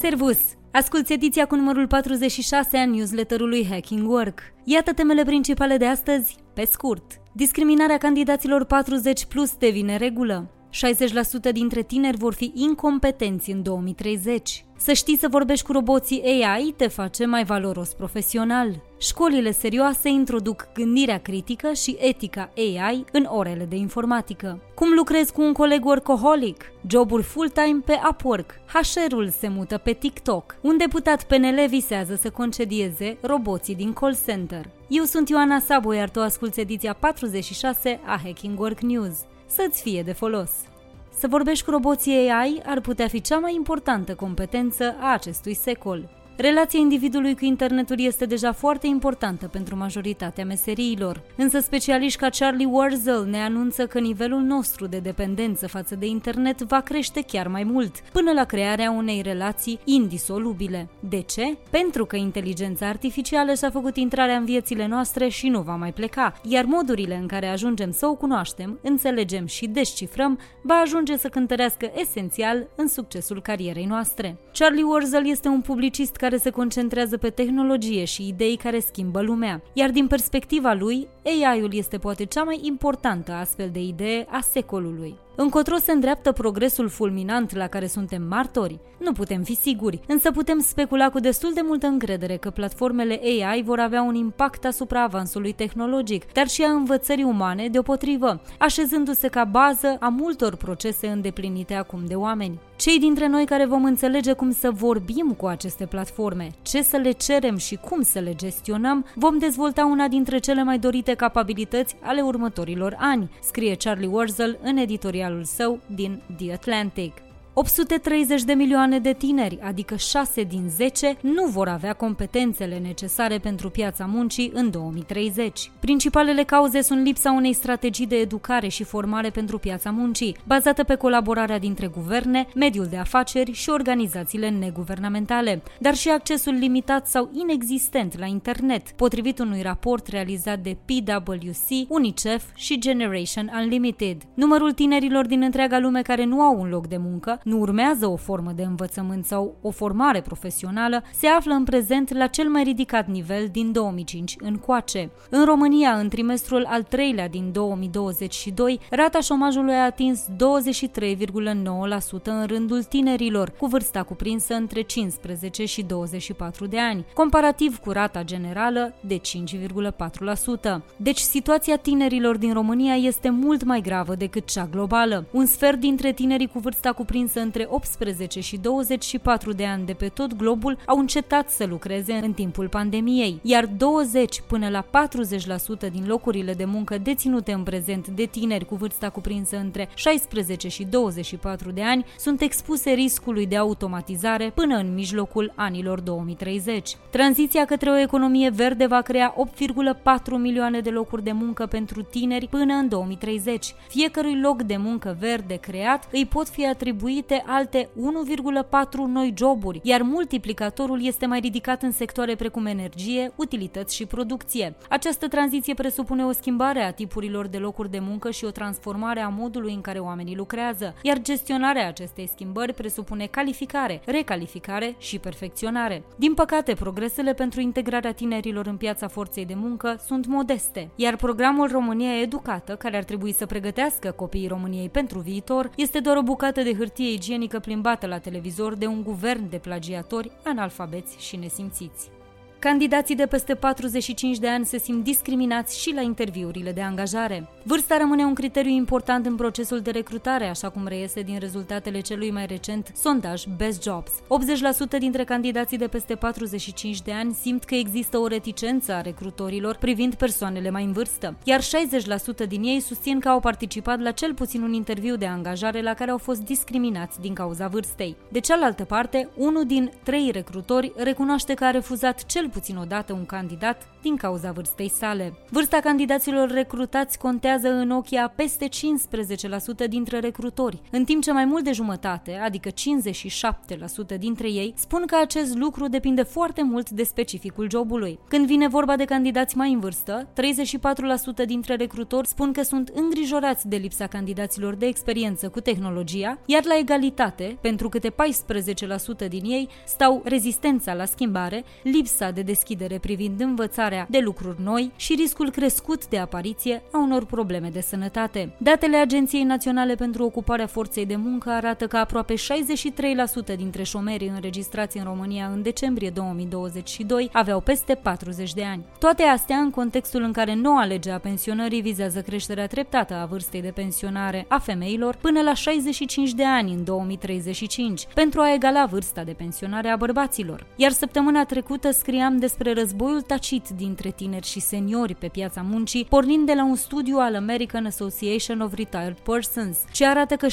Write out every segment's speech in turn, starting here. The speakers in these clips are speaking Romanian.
Servus! Asculți ediția cu numărul 46 a newsletterului Hacking Work. Iată temele principale de astăzi, pe scurt. Discriminarea candidaților 40 plus devine regulă. 60% dintre tineri vor fi incompetenți în 2030. Să știi să vorbești cu roboții AI te face mai valoros profesional. Școlile serioase introduc gândirea critică și etica AI în orele de informatică. Cum lucrezi cu un coleg workaholic? Joburi full-time pe Upwork. HR-ul se mută pe TikTok. Un deputat PNL visează să concedieze roboții din call center. Eu sunt Ioana Sabo, iar tu asculti ediția 46 a Hacking Work News. Să-ți fie de folos! Să vorbești cu roboții AI ar putea fi cea mai importantă competență a acestui secol. Relația individului cu internetul este deja foarte importantă pentru majoritatea meseriilor, însă specialiști ca Charlie Warzel ne anunță că nivelul nostru de dependență față de internet va crește chiar mai mult, până la crearea unei relații indisolubile. De ce? Pentru că inteligența artificială și-a făcut intrarea în viețile noastre și nu va mai pleca, iar modurile în care ajungem să o cunoaștem, înțelegem și descifrăm, va ajunge să cântărească esențial în succesul carierei noastre. Charlie Warzel este un publicist care care se concentrează pe tehnologie și idei care schimbă lumea, iar din perspectiva lui, AI-ul este poate cea mai importantă astfel de idee a secolului. Încotro se îndreaptă progresul fulminant la care suntem martori? Nu putem fi siguri, însă putem specula cu destul de multă încredere că platformele AI vor avea un impact asupra avansului tehnologic, dar și a învățării umane deopotrivă, așezându-se ca bază a multor procese îndeplinite acum de oameni. Cei dintre noi care vom înțelege cum să vorbim cu aceste platforme, ce să le cerem și cum să le gestionăm, vom dezvolta una dintre cele mai dorite capabilități ale următorilor ani, scrie Charlie Warzel în editorial materialul său din The Atlantic. 830 de milioane de tineri, adică 6 din 10, nu vor avea competențele necesare pentru piața muncii în 2030. Principalele cauze sunt lipsa unei strategii de educare și formare pentru piața muncii, bazată pe colaborarea dintre guverne, mediul de afaceri și organizațiile neguvernamentale, dar și accesul limitat sau inexistent la internet, potrivit unui raport realizat de PwC, UNICEF și Generation Unlimited. Numărul tinerilor din întreaga lume care nu au un loc de muncă nu urmează o formă de învățământ sau o formare profesională, se află în prezent la cel mai ridicat nivel din 2005 încoace. În România, în trimestrul al treilea din 2022, rata șomajului a atins 23,9% în rândul tinerilor, cu vârsta cuprinsă între 15 și 24 de ani, comparativ cu rata generală de 5,4%. Deci situația tinerilor din România este mult mai gravă decât cea globală. Un sfert dintre tinerii cu vârsta cuprinsă între 18 și 24 de ani de pe tot globul au încetat să lucreze în timpul pandemiei, iar 20 până la 40% din locurile de muncă deținute în prezent de tineri cu vârsta cuprinsă între 16 și 24 de ani sunt expuse riscului de automatizare până în mijlocul anilor 2030. Tranziția către o economie verde va crea 8,4 milioane de locuri de muncă pentru tineri până în 2030. Fiecărui loc de muncă verde creat îi pot fi atribuite create alte 1,4 noi joburi, iar multiplicatorul este mai ridicat în sectoare precum energie, utilități și producție. Această tranziție presupune o schimbare a tipurilor de locuri de muncă și o transformare a modului în care oamenii lucrează, iar gestionarea acestei schimbări presupune calificare, recalificare și perfecționare. Din păcate, progresele pentru integrarea tinerilor în piața forței de muncă sunt modeste, iar programul România Educată, care ar trebui să pregătească copiii României pentru viitor, este doar o bucată de hârtie igienică plimbată la televizor de un guvern de plagiatori, analfabeți și nesimțiți. Candidații de peste 45 de ani se simt discriminați și la interviurile de angajare. Vârsta rămâne un criteriu important în procesul de recrutare, așa cum reiese din rezultatele celui mai recent sondaj Best Jobs. 80% dintre candidații de peste 45 de ani simt că există o reticență a recrutorilor privind persoanele mai în vârstă, iar 60% din ei susțin că au participat la cel puțin un interviu de angajare la care au fost discriminați din cauza vârstei. De cealaltă parte, unul din trei recrutori recunoaște că a refuzat cel puțin o dată un candidat din cauza vârstei sale. Vârsta candidaților recrutați contează în ochii a peste 15% dintre recrutori, în timp ce mai mult de jumătate, adică 57% dintre ei, spun că acest lucru depinde foarte mult de specificul jobului. Când vine vorba de candidați mai în vârstă, 34% dintre recrutori spun că sunt îngrijorați de lipsa candidaților de experiență cu tehnologia, iar la egalitate, pentru câte 14% din ei stau rezistența la schimbare, lipsa de deschidere privind învățarea de lucruri noi și riscul crescut de apariție a unor probleme de sănătate. Datele Agenției Naționale pentru Ocuparea Forței de Muncă arată că aproape 63% dintre șomerii înregistrați în România în decembrie 2022 aveau peste 40 de ani. Toate astea în contextul în care noua lege a pensionării vizează creșterea treptată a vârstei de pensionare a femeilor până la 65 de ani în 2035, pentru a egala vârsta de pensionare a bărbaților. Iar săptămâna trecută scriam despre războiul tacit dintre tineri și seniori pe piața muncii, pornind de la un studiu al American Association of Retired Persons, ce arată că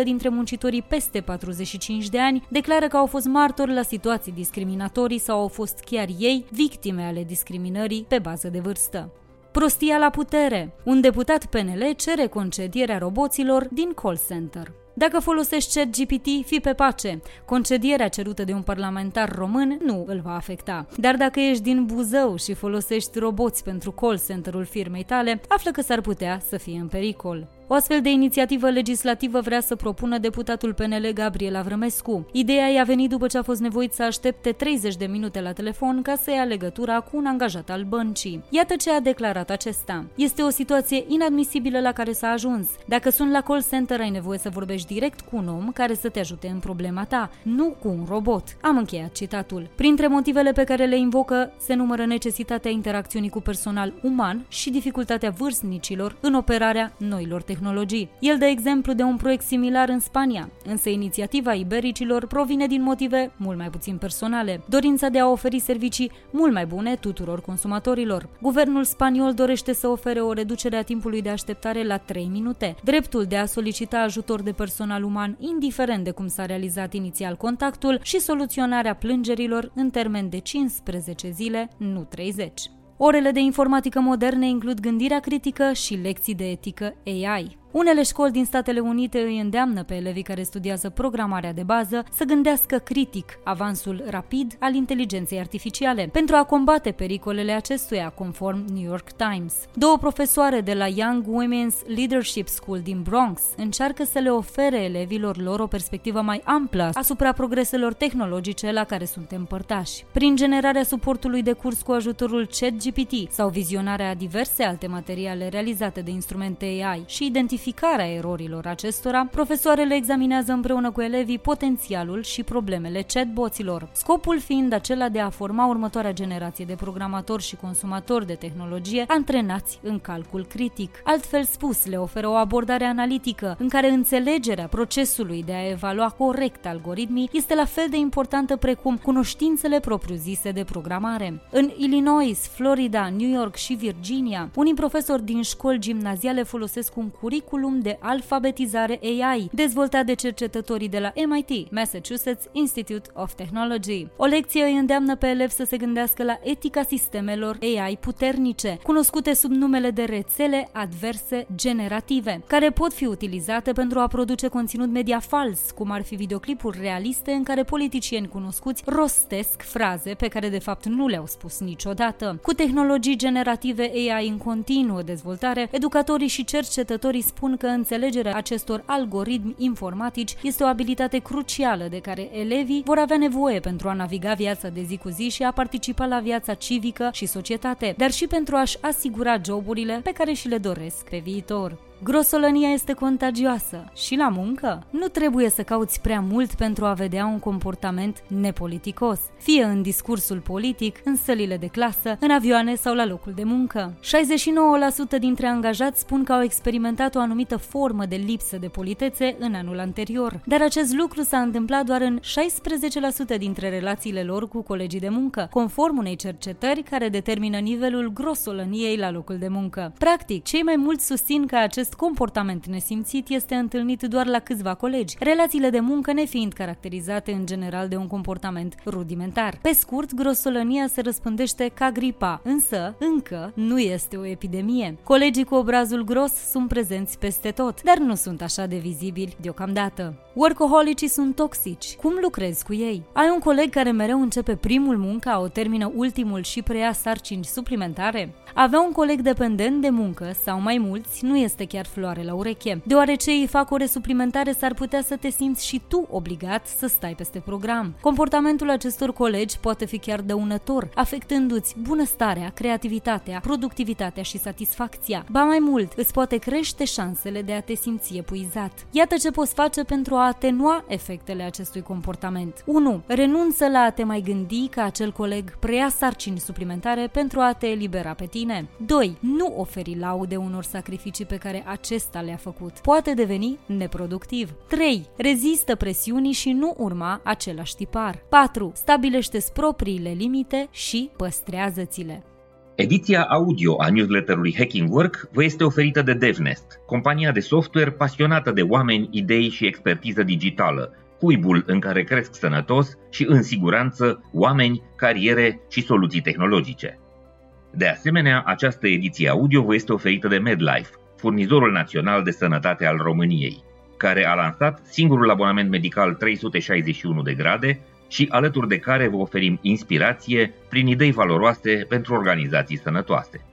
61% dintre muncitorii peste 45 de ani declară că au fost martori la situații discriminatorii sau au fost chiar ei victime ale discriminării pe bază de vârstă. Prostia la putere. Un deputat PNL cere concedierea roboților din call center. Dacă folosești chat GPT, fi pe pace. Concedierea cerută de un parlamentar român nu îl va afecta. Dar dacă ești din Buzău și folosești roboți pentru call center-ul firmei tale, află că s-ar putea să fie în pericol. O astfel de inițiativă legislativă vrea să propună deputatul PNL Gabriel Avrămescu. Ideea i-a venit după ce a fost nevoit să aștepte 30 de minute la telefon ca să ia legătura cu un angajat al băncii. Iată ce a declarat acesta. Este o situație inadmisibilă la care s-a ajuns. Dacă sunt la call center, ai nevoie să vorbești direct cu un om care să te ajute în problema ta, nu cu un robot. Am încheiat citatul. Printre motivele pe care le invocă se numără necesitatea interacțiunii cu personal uman și dificultatea vârstnicilor în operarea noilor tehnologii tehnologii. El dă exemplu de un proiect similar în Spania, însă inițiativa ibericilor provine din motive mult mai puțin personale, dorința de a oferi servicii mult mai bune tuturor consumatorilor. Guvernul spaniol dorește să ofere o reducere a timpului de așteptare la 3 minute, dreptul de a solicita ajutor de personal uman indiferent de cum s-a realizat inițial contactul și soluționarea plângerilor în termen de 15 zile, nu 30. Orele de informatică moderne includ gândirea critică și lecții de etică AI. Unele școli din Statele Unite îi îndeamnă pe elevii care studiază programarea de bază să gândească critic avansul rapid al inteligenței artificiale pentru a combate pericolele acestuia, conform New York Times. Două profesoare de la Young Women's Leadership School din Bronx încearcă să le ofere elevilor lor o perspectivă mai amplă asupra progreselor tehnologice la care suntem părtași. Prin generarea suportului de curs cu ajutorul ChatGPT sau vizionarea diverse alte materiale realizate de instrumente AI și identificarea identificarea erorilor acestora, profesoarele examinează împreună cu elevii potențialul și problemele chatboților, scopul fiind acela de a forma următoarea generație de programatori și consumatori de tehnologie antrenați în calcul critic. Altfel spus, le oferă o abordare analitică în care înțelegerea procesului de a evalua corect algoritmii este la fel de importantă precum cunoștințele propriu-zise de programare. În Illinois, Florida, New York și Virginia, unii profesori din școli gimnaziale folosesc un curriculum curriculum de alfabetizare AI, dezvoltat de cercetătorii de la MIT, Massachusetts Institute of Technology. O lecție îi îndeamnă pe elevi să se gândească la etica sistemelor AI puternice, cunoscute sub numele de rețele adverse generative, care pot fi utilizate pentru a produce conținut media fals, cum ar fi videoclipuri realiste în care politicieni cunoscuți rostesc fraze pe care de fapt nu le-au spus niciodată. Cu tehnologii generative AI în continuă dezvoltare, educatorii și cercetătorii spun spun că înțelegerea acestor algoritmi informatici este o abilitate crucială de care elevii vor avea nevoie pentru a naviga viața de zi cu zi și a participa la viața civică și societate, dar și pentru a-și asigura joburile pe care și le doresc pe viitor. Grosolănia este contagioasă și la muncă nu trebuie să cauți prea mult pentru a vedea un comportament nepoliticos, fie în discursul politic, în sălile de clasă, în avioane sau la locul de muncă. 69% dintre angajați spun că au experimentat o anumită formă de lipsă de politețe în anul anterior, dar acest lucru s-a întâmplat doar în 16% dintre relațiile lor cu colegii de muncă, conform unei cercetări care determină nivelul grosolăniei la locul de muncă. Practic, cei mai mulți susțin că acest acest comportament nesimțit este întâlnit doar la câțiva colegi, relațiile de muncă nefiind caracterizate în general de un comportament rudimentar. Pe scurt, grosolănia se răspândește ca gripa, însă încă nu este o epidemie. Colegii cu obrazul gros sunt prezenți peste tot, dar nu sunt așa de vizibili deocamdată. Workaholicii sunt toxici. Cum lucrezi cu ei? Ai un coleg care mereu începe primul munca, o termină ultimul și preia sarcini suplimentare? Avea un coleg dependent de muncă sau mai mulți nu este chiar floare la ureche. Deoarece îi fac ore suplimentare, s-ar putea să te simți și tu obligat să stai peste program. Comportamentul acestor colegi poate fi chiar dăunător, afectându-ți bunăstarea, creativitatea, productivitatea și satisfacția. Ba mai mult, îți poate crește șansele de a te simți epuizat. Iată ce poți face pentru a atenua efectele acestui comportament. 1. Renunță la a te mai gândi că acel coleg preia sarcini suplimentare pentru a te elibera pe tine. 2. Nu oferi laude unor sacrificii pe care acesta le-a făcut. Poate deveni neproductiv. 3. Rezistă presiunii și nu urma același tipar. 4. Stabilește-ți propriile limite și păstrează-ți-le. Ediția audio a newsletterului Hacking Work vă este oferită de DevNest, compania de software pasionată de oameni, idei și expertiză digitală, cuibul în care cresc sănătos și în siguranță oameni, cariere și soluții tehnologice. De asemenea, această ediție audio vă este oferită de MedLife, furnizorul național de sănătate al României, care a lansat singurul abonament medical 361 de grade și alături de care vă oferim inspirație prin idei valoroase pentru organizații sănătoase.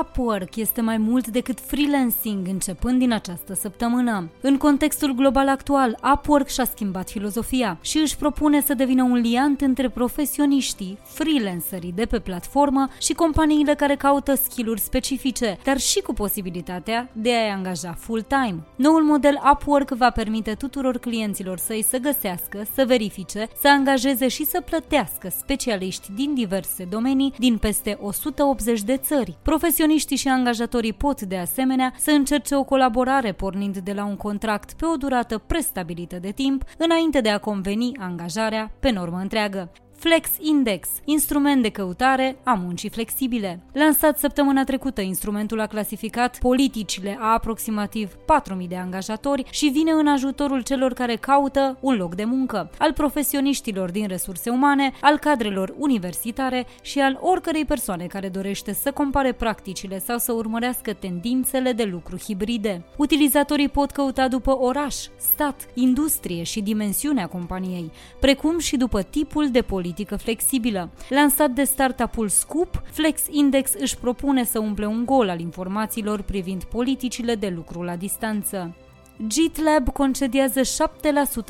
Upwork este mai mult decât freelancing începând din această săptămână. În contextul global actual, Upwork și-a schimbat filozofia și își propune să devină un liant între profesioniștii, freelancerii de pe platformă și companiile care caută skill-uri specifice, dar și cu posibilitatea de a-i angaja full-time. Noul model Upwork va permite tuturor clienților să-i să găsească, să verifice, să angajeze și să plătească specialiști din diverse domenii din peste 180 de țări. Profes Profesioniștii și angajatorii pot, de asemenea, să încerce o colaborare pornind de la un contract pe o durată prestabilită de timp, înainte de a conveni angajarea pe normă întreagă. Flex Index, instrument de căutare a muncii flexibile. Lansat săptămâna trecută, instrumentul a clasificat politicile a aproximativ 4.000 de angajatori și vine în ajutorul celor care caută un loc de muncă, al profesioniștilor din resurse umane, al cadrelor universitare și al oricărei persoane care dorește să compare practicile sau să urmărească tendințele de lucru hibride. Utilizatorii pot căuta după oraș, stat, industrie și dimensiunea companiei, precum și după tipul de politică politică flexibilă. Lansat de startup-ul Scoop, Flex Index își propune să umple un gol al informațiilor privind politicile de lucru la distanță. GitLab concediază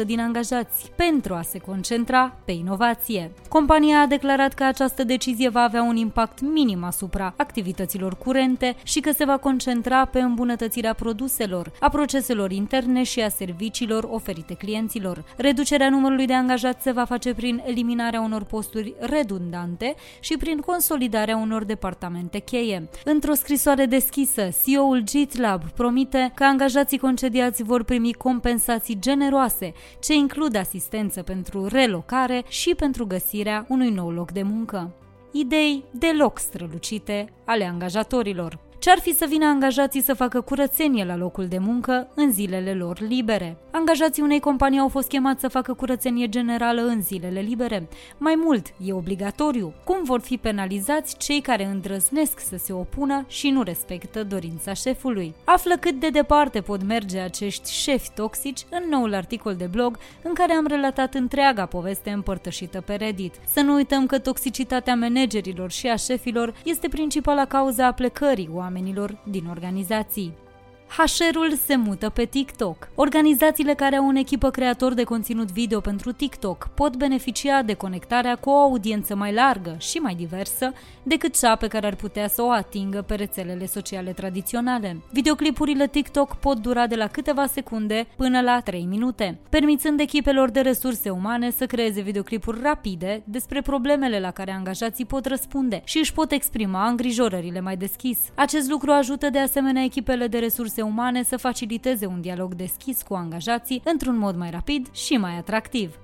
7% din angajați pentru a se concentra pe inovație. Compania a declarat că această decizie va avea un impact minim asupra activităților curente și că se va concentra pe îmbunătățirea produselor, a proceselor interne și a serviciilor oferite clienților. Reducerea numărului de angajați se va face prin eliminarea unor posturi redundante și prin consolidarea unor departamente cheie. Într-o scrisoare deschisă, CEO-ul GitLab promite că angajații concediați angajați vor primi compensații generoase, ce includ asistență pentru relocare și pentru găsirea unui nou loc de muncă. Idei deloc strălucite ale angajatorilor. Ce-ar fi să vină angajații să facă curățenie la locul de muncă în zilele lor libere? Angajații unei companii au fost chemați să facă curățenie generală în zilele libere. Mai mult, e obligatoriu. Cum vor fi penalizați cei care îndrăznesc să se opună și nu respectă dorința șefului? Află cât de departe pot merge acești șefi toxici în noul articol de blog în care am relatat întreaga poveste împărtășită pe Reddit. Să nu uităm că toxicitatea managerilor și a șefilor este principala cauza a plecării oamenilor oamenilor din organizații. HR-ul se mută pe TikTok. Organizațiile care au un echipă creator de conținut video pentru TikTok pot beneficia de conectarea cu o audiență mai largă și mai diversă decât cea pe care ar putea să o atingă pe rețelele sociale tradiționale. Videoclipurile TikTok pot dura de la câteva secunde până la 3 minute, permițând echipelor de resurse umane să creeze videoclipuri rapide despre problemele la care angajații pot răspunde și își pot exprima îngrijorările mai deschis. Acest lucru ajută de asemenea echipele de resurse resurse umane să faciliteze un dialog deschis cu angajații într-un mod mai rapid și mai atractiv.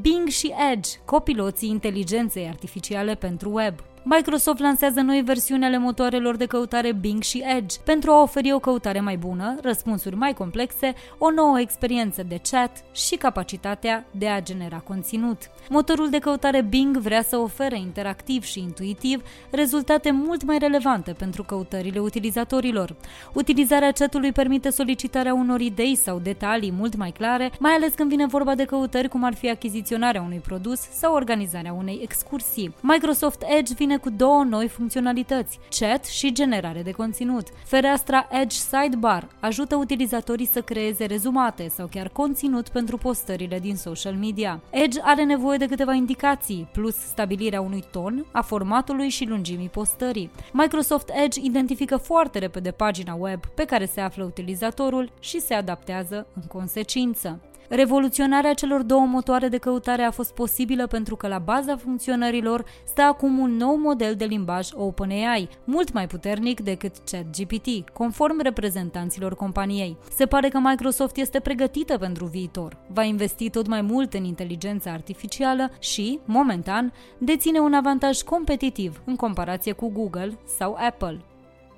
Bing și Edge, copiloții inteligenței artificiale pentru web. Microsoft lansează noi versiuni ale motoarelor de căutare Bing și Edge pentru a oferi o căutare mai bună, răspunsuri mai complexe, o nouă experiență de chat și capacitatea de a genera conținut. Motorul de căutare Bing vrea să ofere interactiv și intuitiv rezultate mult mai relevante pentru căutările utilizatorilor. Utilizarea chatului permite solicitarea unor idei sau detalii mult mai clare, mai ales când vine vorba de căutări cum ar fi achiziționarea unui produs sau organizarea unei excursii. Microsoft Edge vine cu două noi funcționalități, chat și generare de conținut. Fereastra Edge Sidebar ajută utilizatorii să creeze rezumate sau chiar conținut pentru postările din social media. Edge are nevoie de câteva indicații, plus stabilirea unui ton, a formatului și lungimii postării. Microsoft Edge identifică foarte repede pagina web pe care se află utilizatorul și se adaptează în consecință. Revoluționarea celor două motoare de căutare a fost posibilă pentru că la baza funcționărilor stă acum un nou model de limbaj OpenAI, mult mai puternic decât ChatGPT, conform reprezentanților companiei. Se pare că Microsoft este pregătită pentru viitor, va investi tot mai mult în inteligența artificială și, momentan, deține un avantaj competitiv în comparație cu Google sau Apple.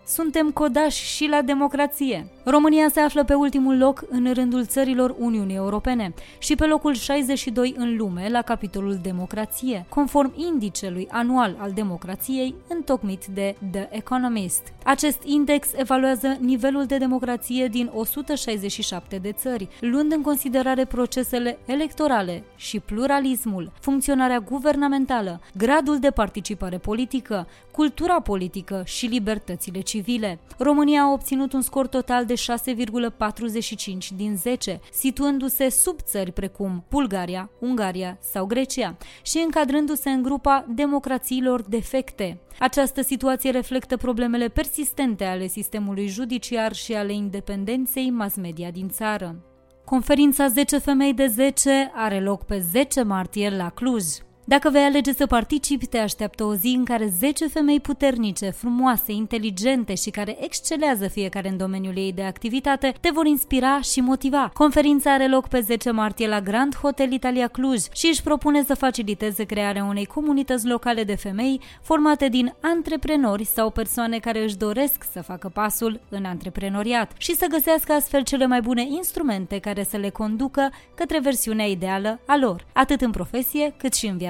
Suntem codași și la democrație. România se află pe ultimul loc în rândul țărilor Uniunii Europene și pe locul 62 în lume la capitolul democrație, conform indicelui anual al democrației întocmit de The Economist. Acest index evaluează nivelul de democrație din 167 de țări, luând în considerare procesele electorale și pluralismul, funcționarea guvernamentală, gradul de participare politică, cultura politică și libertățile civile. România a obținut un scor total de 6,45 din 10, situându-se sub țări precum Bulgaria, Ungaria sau Grecia și încadrându-se în grupa democrațiilor defecte. Această situație reflectă problemele persistente ale sistemului judiciar și ale independenței mass media din țară. Conferința 10 femei de 10 are loc pe 10 martie la Cluj. Dacă vei alege să participi, te așteaptă o zi în care 10 femei puternice, frumoase, inteligente și care excelează fiecare în domeniul ei de activitate, te vor inspira și motiva. Conferința are loc pe 10 martie la Grand Hotel Italia Cluj și își propune să faciliteze crearea unei comunități locale de femei formate din antreprenori sau persoane care își doresc să facă pasul în antreprenoriat și să găsească astfel cele mai bune instrumente care să le conducă către versiunea ideală a lor, atât în profesie cât și în viața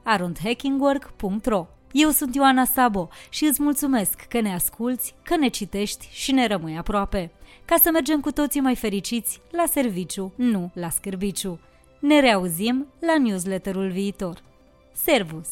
arundhackingwork.ro Eu sunt Ioana Sabo și îți mulțumesc că ne asculți, că ne citești și ne rămâi aproape. Ca să mergem cu toții mai fericiți la serviciu, nu la scârbiciu. Ne reauzim la newsletterul viitor. Servus!